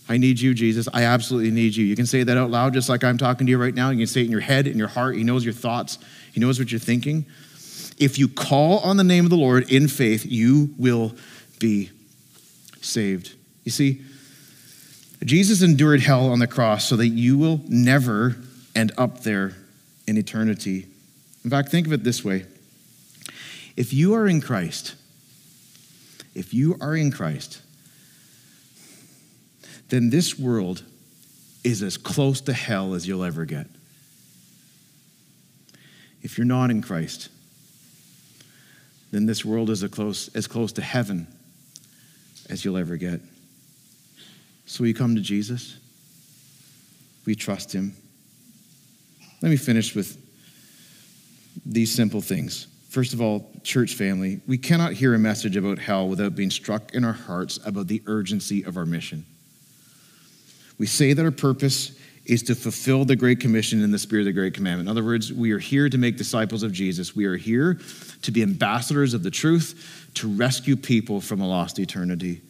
Speaker 2: I need you, Jesus. I absolutely need you. You can say that out loud just like I'm talking to you right now. You can say it in your head, in your heart. He knows your thoughts, He knows what you're thinking. If you call on the name of the Lord in faith, you will be saved. You see, Jesus endured hell on the cross so that you will never end up there in eternity. In fact, think of it this way if you are in Christ, if you are in Christ, then this world is as close to hell as you'll ever get. If you're not in Christ, then this world is close, as close to heaven as you'll ever get. So we come to Jesus, we trust him. Let me finish with these simple things. First of all, church family, we cannot hear a message about hell without being struck in our hearts about the urgency of our mission. We say that our purpose is to fulfill the Great Commission in the spirit of the Great Commandment. In other words, we are here to make disciples of Jesus. We are here to be ambassadors of the truth, to rescue people from a lost eternity.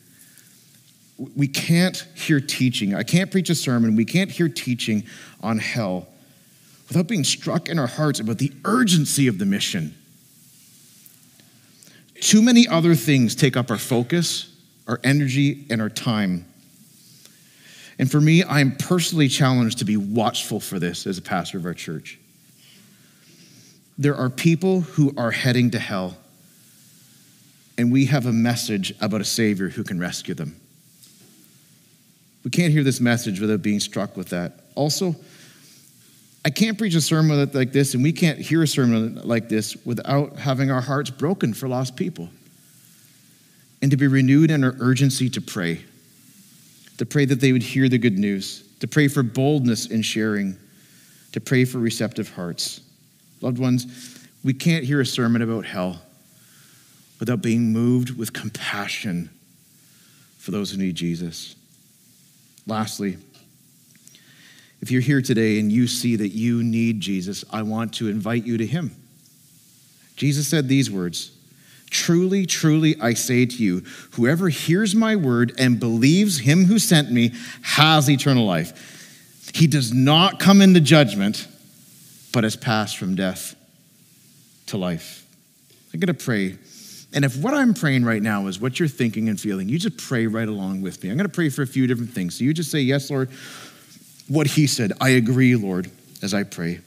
Speaker 2: We can't hear teaching. I can't preach a sermon. We can't hear teaching on hell without being struck in our hearts about the urgency of the mission. Too many other things take up our focus, our energy, and our time. And for me, I am personally challenged to be watchful for this as a pastor of our church. There are people who are heading to hell, and we have a message about a Savior who can rescue them. We can't hear this message without being struck with that. Also, I can't preach a sermon like this, and we can't hear a sermon like this without having our hearts broken for lost people and to be renewed in our urgency to pray to pray that they would hear the good news, to pray for boldness in sharing, to pray for receptive hearts. Loved ones, we can't hear a sermon about hell without being moved with compassion for those who need Jesus. Lastly, if you're here today and you see that you need Jesus, I want to invite you to Him. Jesus said these words Truly, truly, I say to you, whoever hears my word and believes him who sent me has eternal life. He does not come into judgment, but has passed from death to life. I'm going to pray. And if what I'm praying right now is what you're thinking and feeling, you just pray right along with me. I'm going to pray for a few different things. So you just say, Yes, Lord, what he said. I agree, Lord, as I pray.